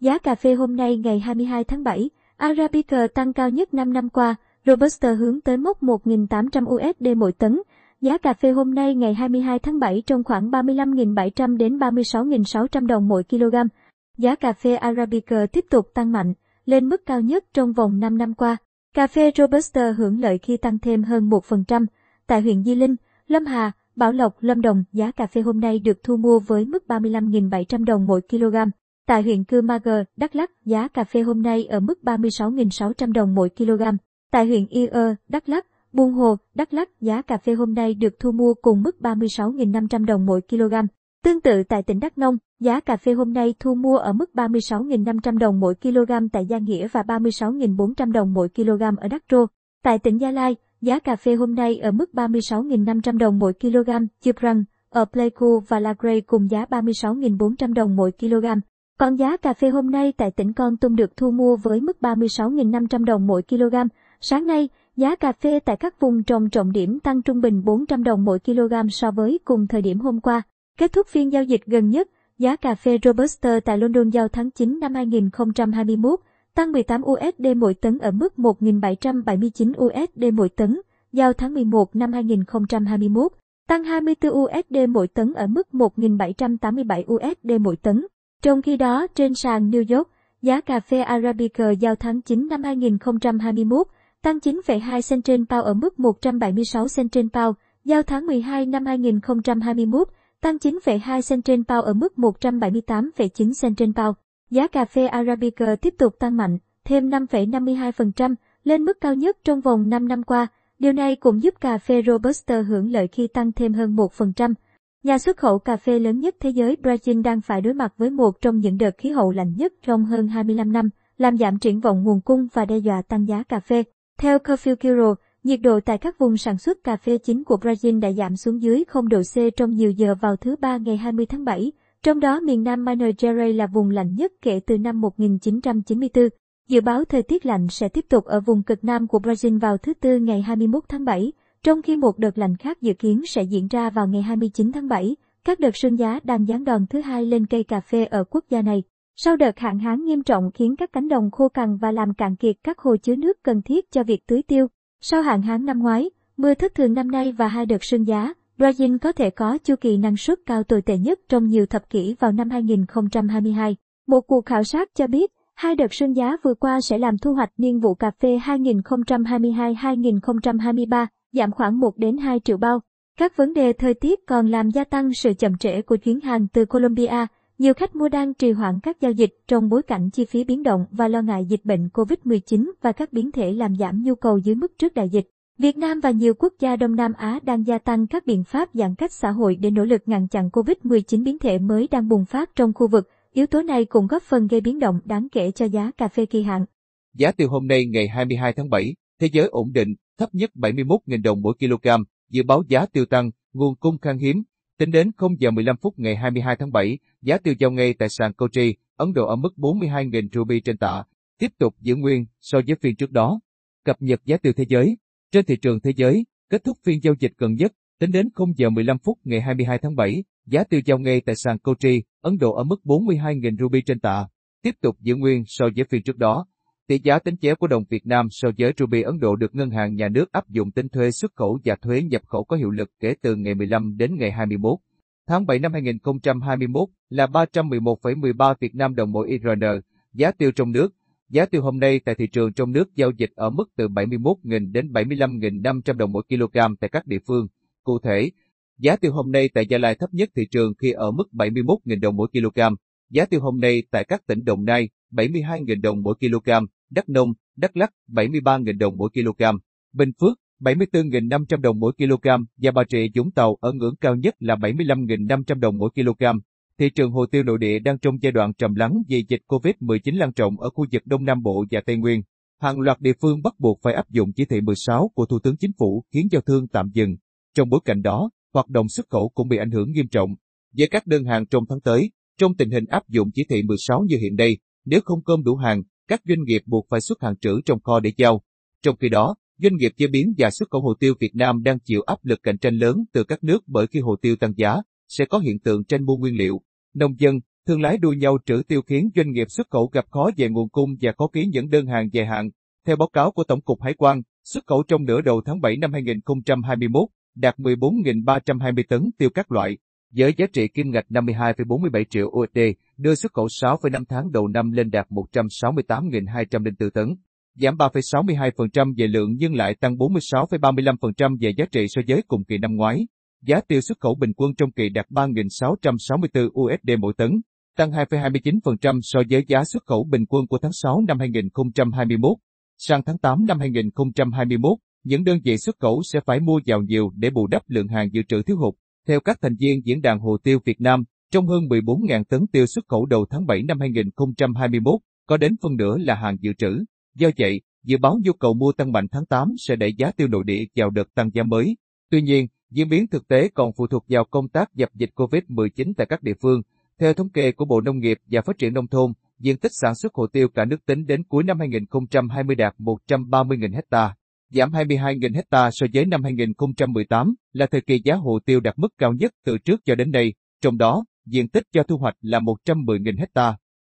Giá cà phê hôm nay ngày 22 tháng 7, Arabica tăng cao nhất 5 năm qua, Robusta hướng tới mốc 1.800 USD mỗi tấn. Giá cà phê hôm nay ngày 22 tháng 7 trong khoảng 35.700 đến 36.600 đồng mỗi kg. Giá cà phê Arabica tiếp tục tăng mạnh, lên mức cao nhất trong vòng 5 năm qua. Cà phê Robusta hưởng lợi khi tăng thêm hơn 1%. Tại huyện Di Linh, Lâm Hà, Bảo Lộc, Lâm Đồng, giá cà phê hôm nay được thu mua với mức 35.700 đồng mỗi kg. Tại huyện Cư Ma Gờ, Đắk Lắk, giá cà phê hôm nay ở mức 36.600 đồng mỗi kg. Tại huyện Ia, Đắk Lắk, Buôn Hồ, Đắk Lắk, giá cà phê hôm nay được thu mua cùng mức 36.500 đồng mỗi kg. Tương tự tại tỉnh Đắk Nông, giá cà phê hôm nay thu mua ở mức 36.500 đồng mỗi kg tại Gia Nghĩa và 36.400 đồng mỗi kg ở Đắk Rô. Tại tỉnh Gia Lai, giá cà phê hôm nay ở mức 36.500 đồng mỗi kg, Chiprang, ở Pleiku và Lagray cùng giá 36.400 đồng mỗi kg. Còn giá cà phê hôm nay tại tỉnh Con Tum được thu mua với mức 36.500 đồng mỗi kg. Sáng nay, giá cà phê tại các vùng trồng trọng điểm tăng trung bình 400 đồng mỗi kg so với cùng thời điểm hôm qua. Kết thúc phiên giao dịch gần nhất, giá cà phê Robusta tại London giao tháng 9 năm 2021 tăng 18 USD mỗi tấn ở mức 1.779 USD mỗi tấn, giao tháng 11 năm 2021 tăng 24 USD mỗi tấn ở mức 1.787 USD mỗi tấn. Trong khi đó, trên sàn New York, giá cà phê Arabica giao tháng 9 năm 2021 tăng 9,2 cent trên bao ở mức 176 cent trên bao, giao tháng 12 năm 2021 tăng 9,2 cent trên bao ở mức 178,9 cent trên bao. Giá cà phê Arabica tiếp tục tăng mạnh, thêm 5,52% lên mức cao nhất trong vòng 5 năm qua. Điều này cũng giúp cà phê Robusta hưởng lợi khi tăng thêm hơn 1%. Nhà xuất khẩu cà phê lớn nhất thế giới Brazil đang phải đối mặt với một trong những đợt khí hậu lạnh nhất trong hơn 25 năm, làm giảm triển vọng nguồn cung và đe dọa tăng giá cà phê. Theo Coffee Bureau, nhiệt độ tại các vùng sản xuất cà phê chính của Brazil đã giảm xuống dưới 0 độ C trong nhiều giờ vào thứ Ba ngày 20 tháng 7, trong đó miền Nam Minas Gerais là vùng lạnh nhất kể từ năm 1994. Dự báo thời tiết lạnh sẽ tiếp tục ở vùng cực Nam của Brazil vào thứ Tư ngày 21 tháng 7, trong khi một đợt lạnh khác dự kiến sẽ diễn ra vào ngày 29 tháng 7. Các đợt sương giá đang giáng đòn thứ hai lên cây cà phê ở quốc gia này. Sau đợt hạn hán nghiêm trọng khiến các cánh đồng khô cằn và làm cạn kiệt các hồ chứa nước cần thiết cho việc tưới tiêu. Sau hạn hán năm ngoái, mưa thất thường năm nay và hai đợt sương giá, Brazil có thể có chu kỳ năng suất cao tồi tệ nhất trong nhiều thập kỷ vào năm 2022. Một cuộc khảo sát cho biết, hai đợt sương giá vừa qua sẽ làm thu hoạch niên vụ cà phê 2022-2023 giảm khoảng 1 đến 2 triệu bao. Các vấn đề thời tiết còn làm gia tăng sự chậm trễ của chuyến hàng từ Colombia. Nhiều khách mua đang trì hoãn các giao dịch trong bối cảnh chi phí biến động và lo ngại dịch bệnh COVID-19 và các biến thể làm giảm nhu cầu dưới mức trước đại dịch. Việt Nam và nhiều quốc gia Đông Nam Á đang gia tăng các biện pháp giãn cách xã hội để nỗ lực ngăn chặn COVID-19 biến thể mới đang bùng phát trong khu vực. Yếu tố này cũng góp phần gây biến động đáng kể cho giá cà phê kỳ hạn. Giá tiêu hôm nay ngày 22 tháng 7, thế giới ổn định, thấp nhất 71.000 đồng mỗi kg, dự báo giá tiêu tăng, nguồn cung khan hiếm. Tính đến 0 giờ 15 phút ngày 22 tháng 7, giá tiêu giao ngay tại sàn Kochi, Ấn Độ ở mức 42.000 ruby trên tạ, tiếp tục giữ nguyên so với phiên trước đó. Cập nhật giá tiêu thế giới trên thị trường thế giới, kết thúc phiên giao dịch gần nhất, tính đến 0 giờ 15 phút ngày 22 tháng 7, giá tiêu giao ngay tại sàn Kochi, Ấn Độ ở mức 42.000 ruby trên tạ, tiếp tục giữ nguyên so với phiên trước đó. Tỷ giá tính chéo của đồng Việt Nam so với ruby Ấn Độ được ngân hàng nhà nước áp dụng tính thuế xuất khẩu và thuế nhập khẩu có hiệu lực kể từ ngày 15 đến ngày 21. Tháng 7 năm 2021 là 311,13 Việt Nam đồng mỗi IRN, giá tiêu trong nước. Giá tiêu hôm nay tại thị trường trong nước giao dịch ở mức từ 71.000 đến 75.500 đồng mỗi kg tại các địa phương. Cụ thể, giá tiêu hôm nay tại Gia Lai thấp nhất thị trường khi ở mức 71.000 đồng mỗi kg. Giá tiêu hôm nay tại các tỉnh Đồng Nai 72.000 đồng mỗi kg, Đắk Nông, Đắk Lắk 73.000 đồng mỗi kg, Bình Phước 74.500 đồng mỗi kg và Bà Rịa Vũng Tàu ở ngưỡng cao nhất là 75.500 đồng mỗi kg. Thị trường hồ tiêu nội địa đang trong giai đoạn trầm lắng vì dịch COVID-19 lan rộng ở khu vực Đông Nam Bộ và Tây Nguyên. Hàng loạt địa phương bắt buộc phải áp dụng chỉ thị 16 của Thủ tướng Chính phủ khiến giao thương tạm dừng. Trong bối cảnh đó, hoạt động xuất khẩu cũng bị ảnh hưởng nghiêm trọng. Với các đơn hàng trong tháng tới, trong tình hình áp dụng chỉ thị 16 như hiện nay, nếu không cơm đủ hàng, các doanh nghiệp buộc phải xuất hàng trữ trong kho để giao. Trong khi đó, doanh nghiệp chế biến và xuất khẩu hồ tiêu Việt Nam đang chịu áp lực cạnh tranh lớn từ các nước bởi khi hồ tiêu tăng giá, sẽ có hiện tượng tranh mua nguyên liệu. Nông dân, Thương lái đua nhau trữ tiêu khiến doanh nghiệp xuất khẩu gặp khó về nguồn cung và khó ký những đơn hàng dài hạn. Theo báo cáo của Tổng cục Hải quan, xuất khẩu trong nửa đầu tháng 7 năm 2021 đạt 14.320 tấn tiêu các loại, với giá trị kim ngạch 52,47 triệu USD, đưa xuất khẩu 6,5 tháng đầu năm lên đạt 168.204 tấn, giảm 3,62% về lượng nhưng lại tăng 46,35% về giá trị so với cùng kỳ năm ngoái. Giá tiêu xuất khẩu bình quân trong kỳ đạt 3.664 USD mỗi tấn, tăng 2,29% so với giá xuất khẩu bình quân của tháng 6 năm 2021. Sang tháng 8 năm 2021, những đơn vị xuất khẩu sẽ phải mua vào nhiều để bù đắp lượng hàng dự trữ thiếu hụt. Theo các thành viên Diễn đàn Hồ tiêu Việt Nam, trong hơn 14.000 tấn tiêu xuất khẩu đầu tháng 7 năm 2021, có đến phân nửa là hàng dự trữ. Do vậy, dự báo nhu cầu mua tăng mạnh tháng 8 sẽ đẩy giá tiêu nội địa vào đợt tăng giá mới. Tuy nhiên, diễn biến thực tế còn phụ thuộc vào công tác dập dịch COVID-19 tại các địa phương. Theo thống kê của Bộ Nông nghiệp và Phát triển Nông thôn, diện tích sản xuất hồ tiêu cả nước tính đến cuối năm 2020 đạt 130.000 hecta, giảm 22.000 hecta so với năm 2018 là thời kỳ giá hồ tiêu đạt mức cao nhất từ trước cho đến nay, trong đó diện tích cho thu hoạch là 110.000 hecta.